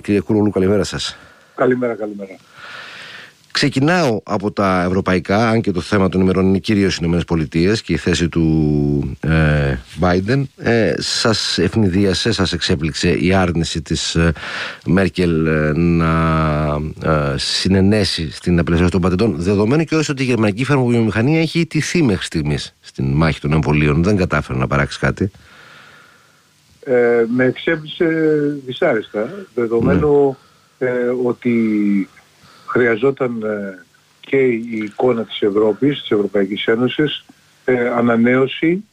Κύριε Κουρούλου, καλημέρα σας. Καλημέρα, καλημέρα. Ξεκινάω από τα ευρωπαϊκά, αν και το θέμα των ημερών είναι κυρίως οι ΗΠΑ και η θέση του ε, Biden. Ε, σας ευνηδίασε, σας εξέπληξε η άρνηση της ε, Μέρκελ ε, να ε, συνενέσει στην απελευθέρωση των πατεντών, δεδομένου και όσο ότι η γερμανική φαρμακοβιομηχανία έχει ιτηθεί μέχρι στιγμής στην μάχη των εμβολίων. Δεν κατάφερε να παράξει κάτι. Ε, με εξέπληξε δυσάρεστα, δεδομένου ναι. ότι χρειαζόταν ε, και η εικόνα της Ευρώπης, της Ευρωπαϊκής Ένωσης, ε, ανανέωση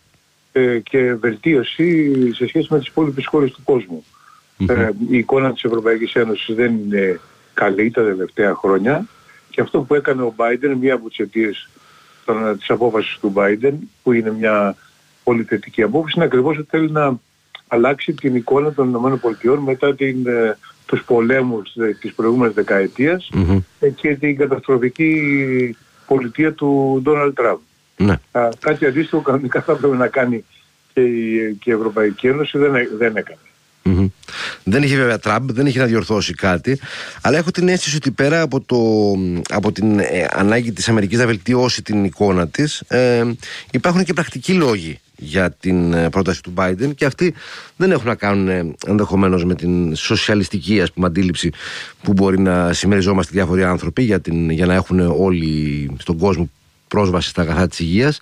ε, και βελτίωση σε σχέση με τις υπόλοιπες χώρες του κόσμου. η εικόνα της Ευρωπαϊκής Ένωσης δεν είναι καλή τα τελευταία χρόνια και αυτό που έκανε ο Biden, μία από τις αιτίες της απόφασης του Biden, που είναι μια πολύ θετική απόφαση, είναι ακριβώς ότι θέλει να αλλάξει την εικόνα των ΗΠΑ μετά την τους πολέμους της προηγούμενης και την καταστροφική πολιτεία του Ντόναλτ Τραμπ. Ναι. κάτι αντίστοιχο κανονικά θα πρέπει να κάνει και η, και η Ευρωπαϊκή Ένωση δεν, δεν έκανε. Δεν είχε βέβαια Τραμπ, δεν είχε να διορθώσει κάτι, αλλά έχω την αίσθηση ότι πέρα από, το, από την ε, ανάγκη της Αμερικής να βελτιώσει την εικόνα της, ε, υπάρχουν και πρακτικοί λόγοι για την ε, πρόταση του Biden και αυτοί δεν έχουν να κάνουν ε, ενδεχομένως με την σοσιαλιστική ας πούμε, αντίληψη που μπορεί να συμμεριζόμαστε διάφοροι άνθρωποι για, την, για να έχουν όλοι στον κόσμο πρόσβαση στα αγαθά της υγείας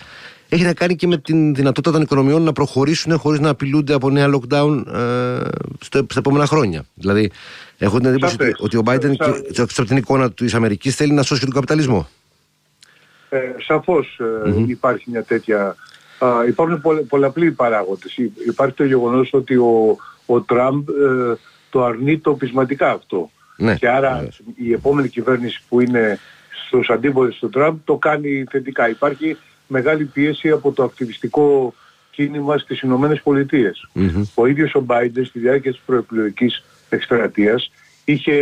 έχει να κάνει και με την δυνατότητα των οικονομιών να προχωρήσουν χωρίς να απειλούνται από νέα lockdown ε, στα επόμενα χρόνια. Δηλαδή, έχω την εντύπωση ότι, ότι, ο Biden, από την εικόνα της Αμερικής, θέλει να σώσει και τον καπιταλισμό. Ε, σαφώς υπάρχει μια τέτοια α, υπάρχουν πολλαπλοί παράγοντες. Υπάρχει το γεγονός ότι ο, ο Τραμπ ε, το αρνεί το πεισματικά αυτό. Ναι, και άρα η επόμενη κυβέρνηση που είναι στους αντίποδες του Τραμπ το κάνει θετικά. Υπάρχει μεγάλη πίεση από το ακτιβιστικό κίνημα στις Ηνωμένες Ο ίδιος ο Μπάιντεν στη διάρκεια της προεκλογικής εκστρατείας είχε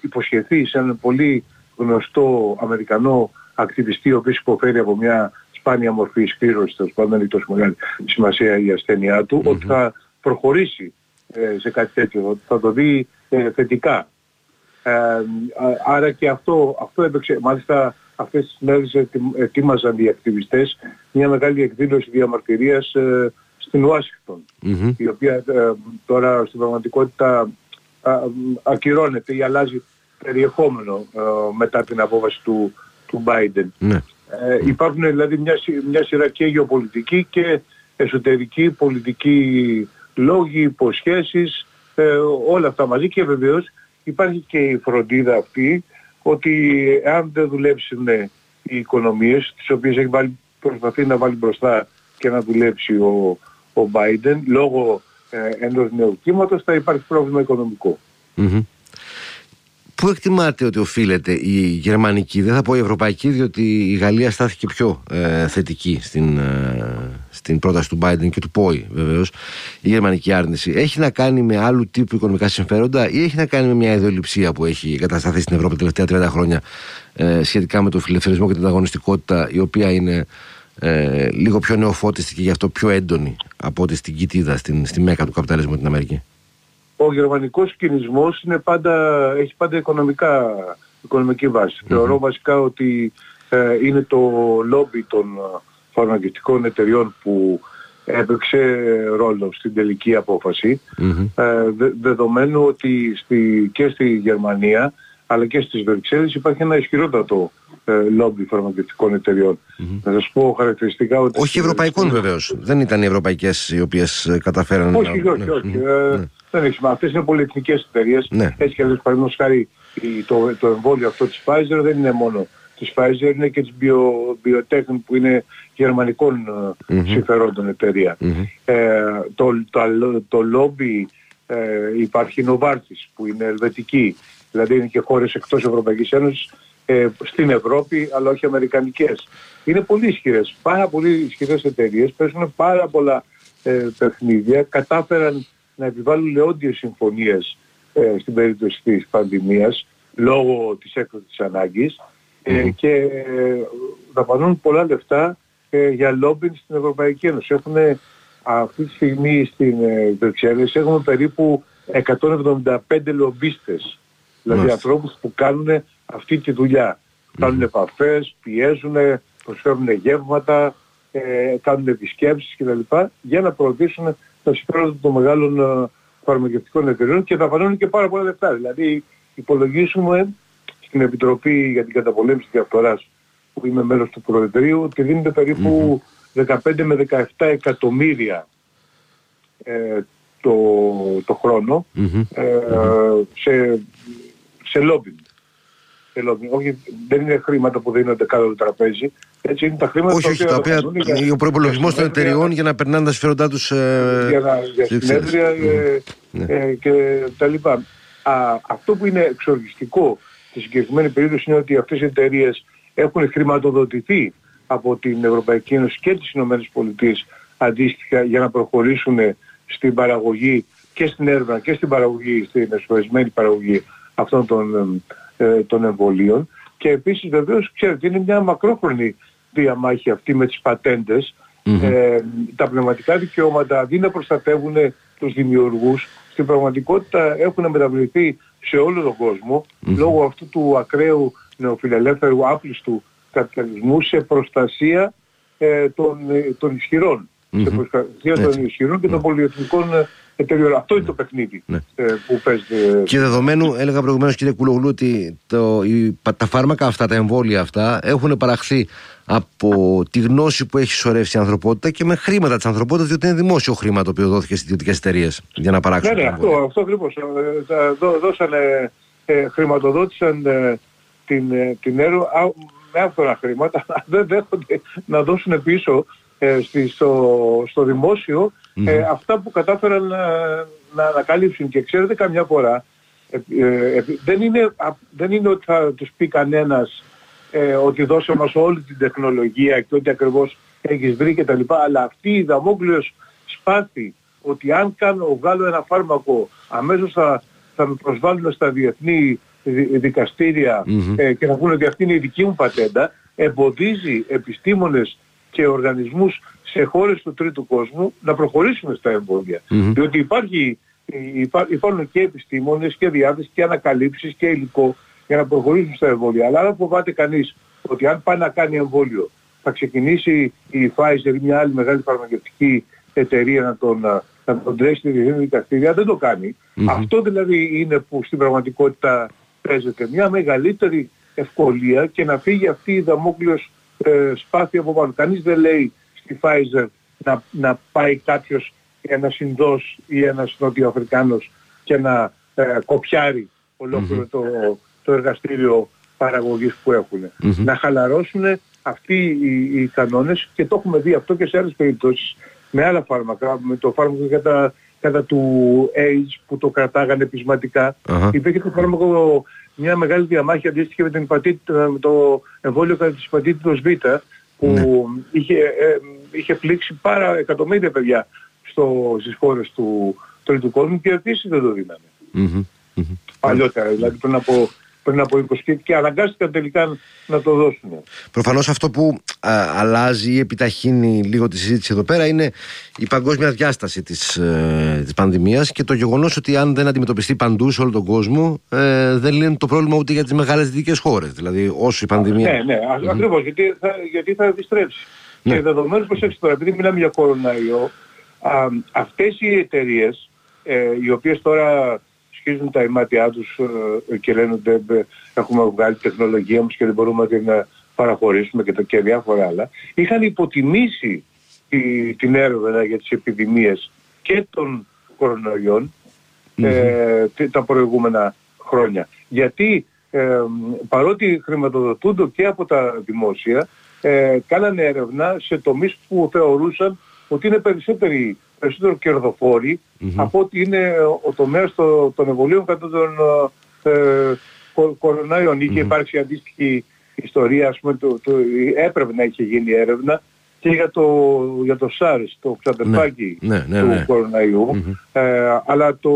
υποσχεθεί σε έναν πολύ γνωστό Αμερικανό ακτιβιστή ο οποίος υποφέρει από μια σπάνια μορφή σκλήρωση, τέλος πάντων δεν έχει τόσο μεγάλη σημασία η ασθένειά του, ότι θα προχωρήσει ε, σε κάτι τέτοιο, ότι θα το δει ε, θετικά. Ε, άρα και αυτό, αυτό έπαιξε, μάλιστα αυτές τις μέρες ετοίμαζαν οι ακτιβιστές μια μεγάλη εκδήλωση διαμαρτυρίας ε, στην ουασιγκτον η οποία τώρα στην πραγματικότητα ακυρώνεται ή αλλάζει περιεχόμενο μετά την απόφαση του, του Biden. Ναι. Ε, υπάρχουν δηλαδή μια, μια σειρά και γεωπολιτική και εσωτερική πολιτική λόγοι, υποσχέσεις, ε, όλα αυτά μαζί. Και βεβαίως υπάρχει και η φροντίδα αυτή ότι αν δεν δουλέψουν οι οικονομίες τις οποίες έχει βάλει, προσπαθεί να βάλει μπροστά και να δουλέψει ο, ο Biden λόγω ε, ενός νέου κύματος θα υπάρχει πρόβλημα Πού εκτιμάτε ότι οφείλεται η γερμανική, δεν θα πω η ευρωπαϊκή, διότι η Γαλλία στάθηκε πιο ε, θετική στην, ε, στην πρόταση του Biden και του ΠΟΗ βεβαίως. Η γερμανική άρνηση έχει να κάνει με άλλου τύπου οικονομικά συμφέροντα ή έχει να κάνει με μια ιδεολειψία που έχει κατασταθεί στην Ευρώπη τα τελευταία 30 χρόνια ε, σχετικά με το φιλελευθερισμό και την ανταγωνιστικότητα, η οποία είναι ε, λίγο πιο νεοφώτιστη και γι' αυτό πιο έντονη από ό,τι στην κοιτίδα, στην, στη μέκα του καπιταλισμού την Αμερική ο γερμανικός κινησμός είναι πάντα, έχει πάντα οικονομικά, οικονομική Θεωρώ βασικά ότι ε, είναι το λόμπι των ε, φαρμακευτικών εταιριών που έπαιξε ρόλο στην τελική ε, δεδομένου ότι στη, και στη Γερμανία αλλά και στις Βερξέλλες υπάρχει ένα ισχυρότατο ε, λόμπι φαρμακευτικών εταιριών. Mm-hmm. Να σας πω χαρακτηριστικά ότι... Όχι ευρωπαϊκών βεβαίως. Δεν ήταν οι ευρωπαϊκές οι οποίες καταφέραν... Όχι, όχι, όχι. όχι. Ε, ναι. Δεν έχει σημασία. Αυτές είναι πολυεθνικές εταιρείες. Ναι. Έτσι και αλλιώς παραδείγματος χάρη το, το εμβόλιο αυτό της Pfizer δεν είναι μόνο της Pfizer, είναι και της Bio, Biotech που είναι γερμανικών mm-hmm. συμφερόντων εταιρεία. Mm-hmm. Ε, το, το, το λόμπι ε, υπάρχει Novartis που είναι ελβετική. Δηλαδή είναι και χώρες εκτός Ευρωπαϊκής Ένωσης ε, στην Ευρώπη αλλά όχι αμερικανικές. Είναι πολύ ισχυρές, πάρα πολύ ισχυρές εταιρείες, παίζουν πάρα πολλά ε, παιχνίδια, κατάφεραν να επιβάλλουν λεόντιες συμφωνίες ε, στην περίπτωση της πανδημίας λόγω της έκτακτης ανάγκης ε, και ε, δαπανούν πολλά λεφτά ε, για λόμπιν στην Ευρωπαϊκή Ένωση. Έχουν αυτή τη στιγμή στην ε, έχουμε περίπου 175 λομπίστες. Δηλαδή ανθρώπους που κάνουν αυτή τη δουλειά. Κάνουν επαφές, πιέζουν, προσφέρουν γεύματα, ε, κάνουν επισκέψεις κτλ. για να προωθήσουν τα συμφέροντα των μεγάλων ε, φαρμακευτικών εταιρεών και δαπανώνουν και πάρα πολλά λεφτά. Δηλαδή υπολογίσουμε στην Επιτροπή για την Καταπολέμηση της Διαφθοράς που είμαι μέλος του Προεδρείου ότι δίνεται περίπου 15 με 17 εκατομμύρια ε, το, το χρόνο ε, σε, σε λόμπινγκ. Όχι, δεν είναι χρήματα που δίνονται κάτω το τραπέζι. Έτσι είναι τα χρήματα όχι, όχι, τα οποία ο προπολογισμό των εταιριών για να περνάνε τα συμφέροντά τους. Ε, για, να, για συνέδρια ε, ναι. ε, και τα λοιπά. Α, αυτό που είναι εξοργιστικό στη συγκεκριμένη περίπτωση είναι ότι αυτές οι εταιρείες έχουν χρηματοδοτηθεί από την Ευρωπαϊκή Ένωση και τις Ηνωμένες Πολιτείες αντίστοιχα για να προχωρήσουν στην παραγωγή και στην έρευνα και στην παραγωγή, στην εσφαλισμένη παραγωγή αυτών των, ε, των εμβολίων. Και επίσης βεβαίως ξέρετε είναι μια μακρόχρονη διαμάχη αυτή με τις πατεντες Ε, τα πνευματικά δικαιώματα αντί να προστατεύουν τους δημιουργούς στην πραγματικότητα έχουν μεταβληθεί σε όλο τον κοσμο λόγω αυτού του ακραίου νεοφιλελεύθερου άπλιστου καπιταλισμού σε προστασία ε, των, ε, των ισχυρών. Mm-hmm. Σε προστασία των ισχυρών και των πολυεθνικών ε, εταιρείων. Αυτό είναι το παιχνίδι ναι. ε, που παίζεται. Και δεδομένου, έλεγα προηγουμένως κύριε Κουλογλού, ότι το, η, τα φάρμακα αυτά, τα εμβόλια αυτά έχουν παραχθεί από τη γνώση που έχει σωρεύσει η ανθρωπότητα και με χρήματα της ανθρωπότητας, διότι είναι δημόσιο χρήμα το οποίο δόθηκε στις ιδιωτικές εταιρείες για να παράξουν. Ναι, ναι, αυτό, αυτό ακριβώς. δώσανε, ε, χρηματοδότησαν ε, την, ε, την έργο με άφθονα χρήματα, δεν δέχονται να δώσουν πίσω ε, στη, στο, στο δημόσιο ε, αυτά που κατάφεραν να, να ανακαλύψουν. Και ξέρετε καμιά φορά ε, δεν, είναι, δεν είναι ότι θα τους πει κανένας ότι δώσε μας όλη την τεχνολογία και ότι ακριβώς έχεις βρει και τα λοιπά, αλλά αυτή η δαμόκλειος σπάθη ότι αν κάνω, βγάλω ένα φάρμακο αμέσως θα, θα με προσβάλλουν στα διεθνή δικαστηρια ε, και να πούνε ότι αυτή είναι η δική μου πατέντα, εμποδίζει επιστήμονες και οργανισμούς σε χώρες του τρίτου κόσμου να προχωρήσουν στα εμβόλια. Διότι υπάρχει, υπάρχουν και επιστήμονες και διάθεση και ανακαλύψεις και υλικό για να προχωρήσουν στα εμβόλια. Αλλά αν φοβάται κανείς ότι αν πάει να κάνει εμβόλιο θα ξεκινήσει η Pfizer ή μια άλλη μεγάλη φαρμακευτική εταιρεία να τον, να τον τρέχει στη διεθνή δικαστήρια, δεν το κάνει. Αυτό δηλαδή είναι που στην πραγματικότητα παίζεται μια μεγαλύτερη ευκολία και να φύγει αυτή η δαμόκλειος ε, σπάθη από πάνω. Κανείς δεν λέει στη Pfizer να, να πάει κάποιος ένας Ινδός ή ένας Νοτιοαφρικάνος και να ε, κοπιάρει το, το εργαστήριο παραγωγής που έχουν. Να χαλαρώσουν αυτοί οι, οι κανόνες και το έχουμε δει αυτό και σε άλλες περιπτώσεις με άλλα φάρμακα, με το φάρμακο κατά, κατά του AIDS που το κρατάγανε πεισματικά. Uh-huh. Υπήρχε το φάρμακο μια μεγάλη διαμάχη αντίστοιχη με, την με το εμβόλιο κατά της υπατήτητος Β που ναι. είχε, ε, είχε πλήξει πάρα εκατομμύρια παιδιά στο, στις χώρες του τρίτου κόσμου και επίσης δεν το δίνανε. Mm-hmm. Παλιότερα, δηλαδή πριν από πριν από 20 και, και αναγκάστηκαν τελικά να το δώσουν. Προφανώς αυτό που α, αλλάζει ή επιταχύνει λίγο τη συζήτηση εδώ πέρα είναι η παγκόσμια διάσταση της, ε, της πανδημίας και το γεγονός ότι αν δεν αντιμετωπιστεί παντού σε όλο τον κόσμο ε, δεν λύνει το πρόβλημα ούτε για τις μεγάλες δυτικές χώρες. Δηλαδή όσο η πανδημία... Ναι, ναι, mm-hmm. ακριβώς, γιατί θα, γιατί θα επιστρέψει. Ναι. Και δεδομένως προσέξτε τώρα, επειδή μιλάμε για κοροναϊό, αυτές οι εταιρείες ε, οι οποίες τώρα σκίζουν τα ημάτια τους ε, και λένε ότι έχουμε βγάλει τεχνολογία μας και δεν μπορούμε να την ε, παραχωρήσουμε και, και διάφορα άλλα, είχαν υποτιμήσει την έρευνα για τις επιδημίες και των κορονοϊών ε, τα προηγούμενα χρόνια. Γιατί ε, παρότι χρηματοδοτούνται και από τα δημόσια, ε, κάνανε έρευνα σε τομείς που θεωρούσαν ότι είναι περισσότεροι περισσότερο κερδοφόροι mm-hmm. από ότι είναι ο τομέας το, των εμβολίων κατά των ε, κο, κοροναϊών. Mm-hmm. Είχε υπάρξει αντίστοιχη ιστορία, ας πούμε, το, το, έπρεπε να είχε γίνει έρευνα και για το, για το SARS, το ξαδερφάκι ναι, ναι, ναι, του ναι. κοροναϊού, mm-hmm. ε, αλλά το,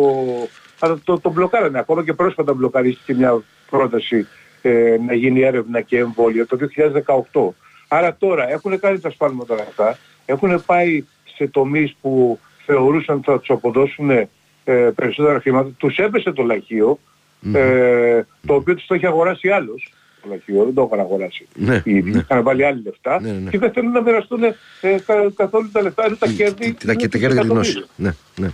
αλλά το, το μπλοκάρανε. Ακόμα και πρόσφατα μπλοκαρίστηκε μια πρόταση ε, να γίνει έρευνα και εμβόλιο το 2018. Άρα τώρα έχουν κάνει τα σπάλματα αυτά, έχουν πάει σε τομείς που θεωρούσαν θα τους αποδώσουν ε, περισσότερα χρήματα. Τους έπεσε το λαχείο, ε, το οποίο τους το έχει αγοράσει άλλος. Το λαχείο, δεν το έχουν αγοράσει. Ναι, Οι ίδιοι ναι. είχαν βάλει άλλοι λεφτά Ναι, ναι. και δεν θέλουν να μοιραστούν ε, κα- καθόλου τα λεφτά, ενώ τα κέρδη Τα, είναι και τα κέρδη εκατομμύρια. γνώση. Ναι, ναι.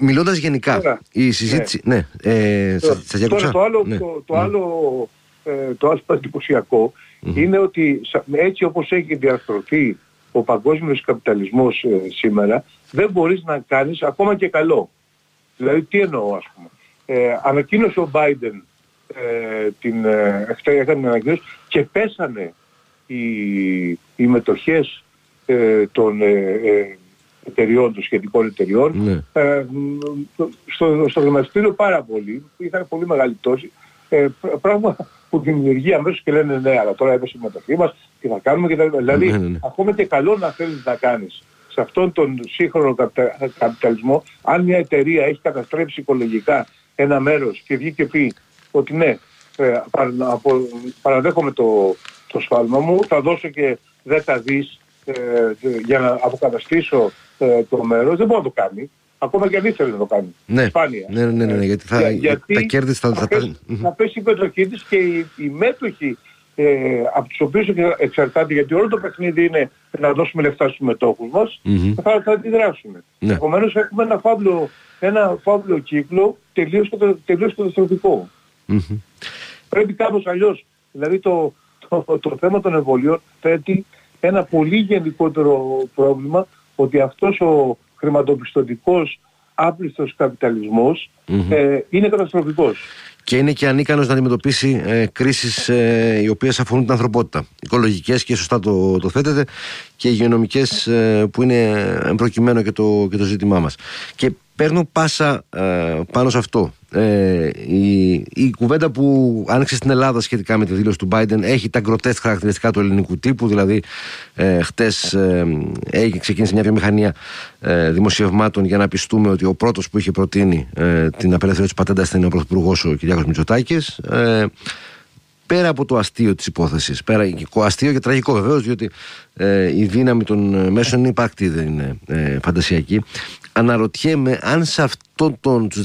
Μιλώντας γενικά, Τώρα, η συζήτηση. Ναι, ε, Τώρα, σας, σας διάκοψα. τώρα το άλλο, Ναι. το, το άλλο, ε, το άλλο εντυπωσιακό είναι ότι σα- έτσι όπως έχει διαρθρωθεί ο παγκόσμιος καπιταλισμός ε, σήμερα δεν μπορείς να κάνεις ακόμα και καλό. Δηλαδή τι εννοώ ας πούμε. Ε, ανακοίνωσε ο Biden ε, την, ε, χτες έκανε την ανακοίνωση και πέσανε οι, οι μετοχές ε, των ε, ε, εταιριών, των σχετικών εταιριών Ναι. ε, μ, στο, στο χρηματιστήριο πάρα πολύ, είχαν πολύ μεγάλη πτώση, ε, πρα- πράγμα που δημιουργεί αμέσως και λένε ναι, αλλά τώρα έπεσε η μετοχή μας, τι θα κάνουμε και τα λοιπά. Δηλαδή, Ναι, ναι, ναι. ακόμα και καλό να θέλεις να κάνεις σε αυτόν τον σύγχρονο καπιτα- καπιταλισμό, αν μια εταιρεία έχει καταστρέψει οικολογικά ένα μέρος και βγει και πει ότι ναι, ε, παρα- απο- παραδέχομαι το, το σφάλμα μου, θα δώσω και 10 δις ε, για να αποκαταστήσω ε, το μέρος, δεν μπορεί να το κάνει. Ακόμα και αν ήθελε να το κάνει. Ναι. Σπάνια. Ναι, ναι, ναι, ναι, γιατί θα- τα κέρδη θα- θα τα- πέσει, θα πέσει η μετοχή της και οι, οι μέτοχοι ε, από τους οποίους εξαρτάται, γιατί όλο το παιχνίδι είναι να δώσουμε λεφτά στους μετόχους μας, Μμμ. θα, θα αντιδράσουμε. Ναι. Επομένως έχουμε ένα φαύλο, ένα φαύλο κύκλο τελείως, κατα- τελείως καταστροφικό. Μμμ. Πρέπει κάπως αλλιώς. Δηλαδή το, το, το θέμα των εμβολίων θέτει ένα πολύ γενικότερο πρόβλημα ότι αυτός ο χρηματοπιστωτικός άπλιστος καπιταλισμός Μμμ. ε, είναι καταστροφικός. Και είναι και ανίκανος να αντιμετωπίσει ε, κρίσεις ε, οι οποίες αφορούν την ανθρωπότητα. Οικολογικές και σωστά το, το θέτετε και υγειονομικές ε, που είναι ε, προκειμένου και το, και το ζήτημά μας. Και παίρνω πάσα ε, πάνω σε αυτό. Ε, η, η κουβέντα που άνοιξε στην Ελλάδα σχετικά με τη δήλωση του Biden έχει τα γκροτέσκ χαρακτηριστικά του ελληνικού τύπου. Δηλαδή, ε, χτες ε, έγινε- ξεκίνησε μια βιομηχανία ε, δημοσιευμάτων για να πειστούμε ότι ο πρώτος που είχε προτείνει ε, την απελευθέρωση της πατέντας ήταν ο Πρωθυπουργός ο Κυριάκος Μητσοτάκης Ε, πέρα από το αστείο της υπόθεσης πέρα και αστείο και τραγικό βεβαίως διότι ε, η δύναμη των ε, μέσων είναι υπαρκτή δεν είναι ε, φαντασιακή αναρωτιέμαι αν σε αυτόν τον τους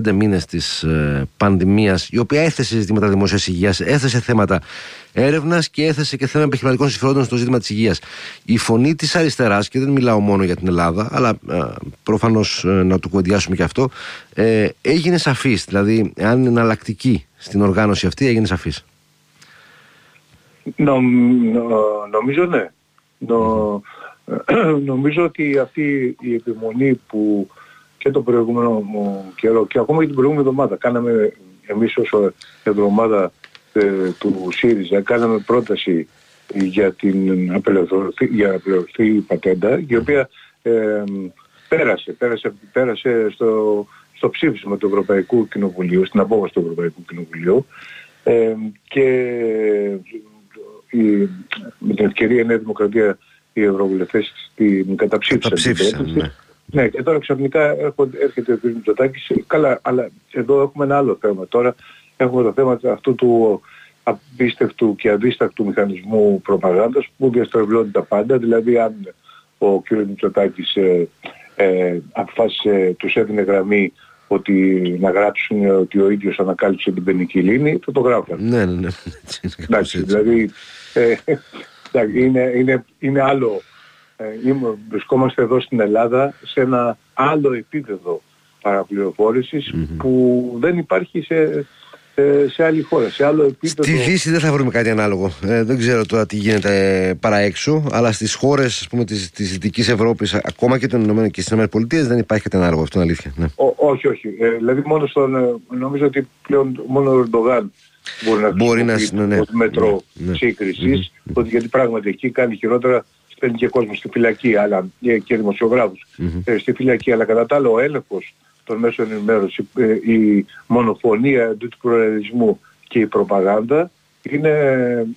14-15 μήνες της ε, πανδημίας η οποία έθεσε ζητήματα δημόσιας υγείας έθεσε θέματα έρευνας και έθεσε και θέμα επιχειρηματικών συμφερόντων στο ζήτημα της υγείας. Η φωνή της αριστεράς και δεν μιλάω μόνο για την Ελλάδα αλλά ε, προφανώς ε, να το κουβεντιάσουμε και αυτό ε, έγινε σαφής. Δηλαδή αν είναι εναλλακτική στην οργάνωση αυτή έγινε σαφής. Νομ- νο- νομίζω ναι. Νο- νομίζω ότι αυτή η επιμονή που και το προηγούμενο μου καιρό και ακόμα και την προηγούμενη εβδομάδα κάναμε εμείς ως εβδομάδα ε, του ΣΥΡΙΖΑ κάναμε πρόταση για την απελευθερωθεί, για να απελευθερωθεί η πατέντα η οποία ε, πέρασε, πέρασε, πέρασε στο, στο ψήφισμα του Ευρωπαϊκού Κοινοβουλίου, στην απόφαση του Ευρωπαϊκού Κοινοβουλίου ε, και η, με την ευκαιρία η Νέα Δημοκρατία οι Ευρωβουλευτές την καταψήφισαν. την Καταψήφισαν, πρόταση. Ναι, και τώρα ξαφνικά έρχονται- έρχεται ο κ. Μητσοτάκης. Καλά, αλλά εδώ έχουμε ένα άλλο θέμα. Τώρα έχουμε το θέμα αυτού του απίστευτου και αδίστακτου μηχανισμού προπαγάνδας που διαστρεβλώνει τα πάντα. Δηλαδή αν ο κ. Μητσοτάκης ε, ε, αποφάσισε, τους έδινε γραμμή ότι να γράψουν ότι ο ίδιος ανακάλυψε την πενικυλίνη, θα το γράφουν. ναι ναι ναι Έτσι είναι, κάπως Εντάξει, έτσι. δηλαδή ε, εντάξει, είναι, είναι, είναι άλλο. Ε, είμαι- βρισκόμαστε εδώ στην Ελλάδα σε ένα άλλο επίπεδο παραπληροφόρησης που δεν υπάρχει σε, σε, σε άλλη χώρα. Σε άλλο επίπεδο. Στη Δύση δεν θα βρούμε κάτι ανάλογο. Ε, δεν ξέρω τώρα τι γίνεται ε, παρά έξω, αλλά στις χώρες της της Δυτικής Ευρώπης, ακόμα και των Ηνωμένων και στις ΗΠΑ, δεν υπάρχει κάτι ανάλογο. Αυτό είναι αλήθεια. Ναι. Ό, όχι, όχι. Ε, δηλαδή μόνο στον, ε, νομίζω ότι πλέον μόνο ο Ερντογάν μπορεί να Μπορεί να- χρησιμοποιεί ναι, ναι. ως μέτρο Ναι, ναι. σύγκρισης, ότι γιατί πράγματι εκεί κάνει χειρότερα, στέλνει και κόσμο στη φυλακή αλλά, και, και δημοσιογράφους ε, στη φυλακή, αλλά κατά τα άλλα ο έλεγχος των μέσων ενημέρωσης, ε, η μονοφωνία του προερισμού και η προπαγάνδα είναι,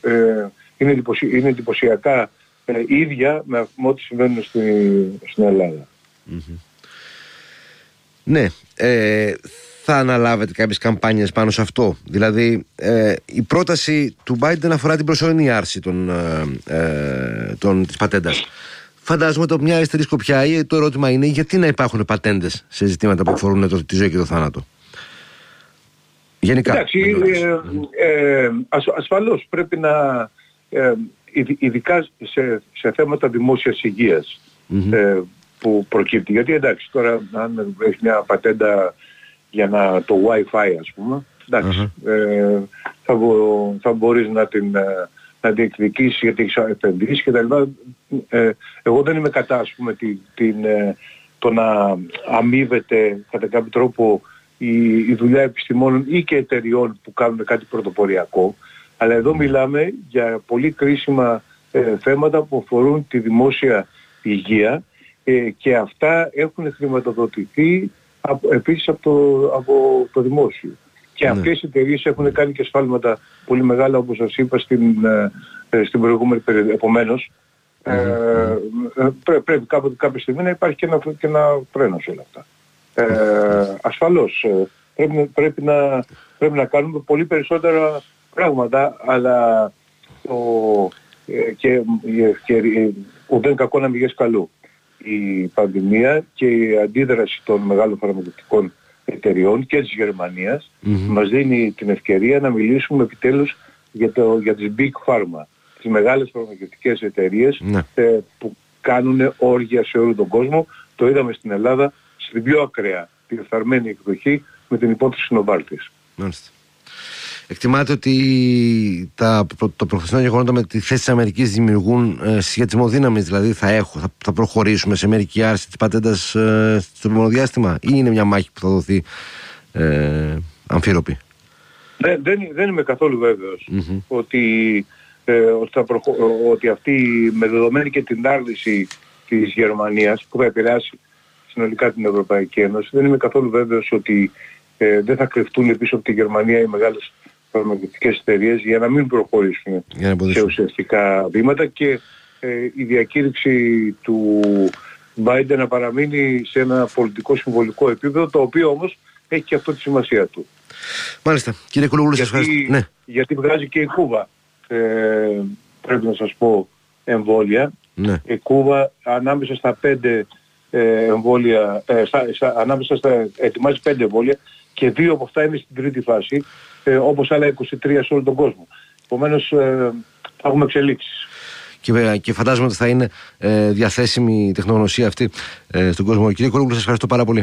ε, είναι, εντυπωσι- είναι εντυπωσιακά ε, ίδια με ό,τι συμβαίνουν στη, στην Ελλάδα. Ναι, ε, θα αναλάβετε κάποιες καμπάνιες πάνω σε αυτό. Δηλαδή, ε, η πρόταση του Biden αφορά την προσωρινή άρση των, ε, ε, των, της πατέντας. Φαντάζομαι το μια αριστερή σκοπιά ή το ερώτημα είναι γιατί να υπάρχουν πατέντες σε ζητήματα που αφορούν το, τη ζωή και το θάνατο. Γενικά. Εντάξει, ε, ε, ασφαλώς πρέπει να, ε, ειδικά σε, σε θέματα δημόσιας ε, που προκύπτει. Γιατί εντάξει, τώρα αν έχει μια πατέντα για να, το Wi-Fi ας πούμε, ε, θα, θα μπορείς να την, ε, να διεκδικήσεις γιατί έχεις επενδύσεις κτλ. Ε, εγώ δεν είμαι κατά ας πούμε την, την, ε, το να αμείβεται κατά κάποιο τρόπο η, η δουλειά επιστημόνων ή και εταιριών που κάνουν κάτι πρωτοποριακό. Αλλά εδώ μιλάμε για πολύ κρίσιμα ε, θέματα που αφορούν τη δημόσια υγεία ε, και αυτά έχουν χρηματοδοτηθεί από, επίσης από το, από το δημόσιο. Και ναι. αυτές οι εταιρείες έχουν κάνει και σφάλματα πολύ μεγάλα όπως σας είπα στην, ε, ε στην προηγούμενη περίοδο. Επομένως, ε, πρέ, πρέπει κάποτε, κάποια στιγμή να υπάρχει και ένα, και ένα φρένο σε όλα αυτά. Ε, ασφαλώς ε, πρέπει, πρέπει, να, πρέπει να κάνουμε πολύ περισσότερα πράγματα αλλά το, ε, και, και ουδέν κακό να μην καλού. Η πανδημία και η αντίδραση των μεγάλων φαρμακευτικών εταιριών και της γερμανιας μας δίνει την ευκαιρία να μιλήσουμε επιτέλους για, το, για τις Big Pharma, τις μεγάλες φαρμακευτικές εταιρείες ναι. ε, που κάνουν όργια σε όλο τον κόσμο. Το είδαμε στην Ελλάδα στην πιο ακραία, τη διεφθαρμένη εκδοχή με την υπόθεση Νοβάλτης. Μάλιστα. Εκτιμάτε ότι τα, το προχθεσινό γεγονότα με τη θέση της Αμερικής δημιουργούν ε, σχετισμό δύναμης, δηλαδή θα, έχω, θα, θα προχωρήσουμε σε μερική άρση της πατέντας ε, στο επόμενο διάστημα, ή είναι μια μάχη που θα δοθεί ε, αμφίροπη; Δεν, δεν, δεν είμαι καθόλου ότι, ε, ότι, θα προχω... ότι αυτή με δεδομένη και την άρνηση της Γερμανίας που θα επηρεάσει συνολικά την Ευρωπαϊκή Ένωση δεν είμαι καθόλου βέβαιος ότι ε, δεν θα κρυφτούν πίσω από τη Γερμανία οι μεγάλες φαρμακευτικές εταιρείες για να μην προχωρήσουν σε ουσιαστικά βήματα και ε, η διακήρυξη του Biden να παραμείνει σε ένα πολιτικό συμβολικό επίπεδο το οποίο όμως έχει και αυτό τη σημασία του. Μάλιστα. Κύριε Κουλογούλου, σας ευχαριστώ. Ναι. Γιατί βγάζει και η Κούβα, ε, πρέπει να σας πω, εμβόλια. Ναι. Η Κούβα ανάμεσα στα πέντε ε, εμβόλια, ε, στα, ανάμεσα στα, ετοιμάζει πέντε εμβόλια και δύο από αυτά είναι στην τρίτη φάση, ε, όπως άλλα 23 σε όλο τον κόσμο. Επομένως ε, θα έχουμε εξελίξεις. Και, και φαντάζομαι ότι θα είναι ε, διαθέσιμη η τεχνογνωσία αυτή ε, στον κόσμο. Κύριε Κολούγκου, σας ευχαριστώ πάρα πολύ.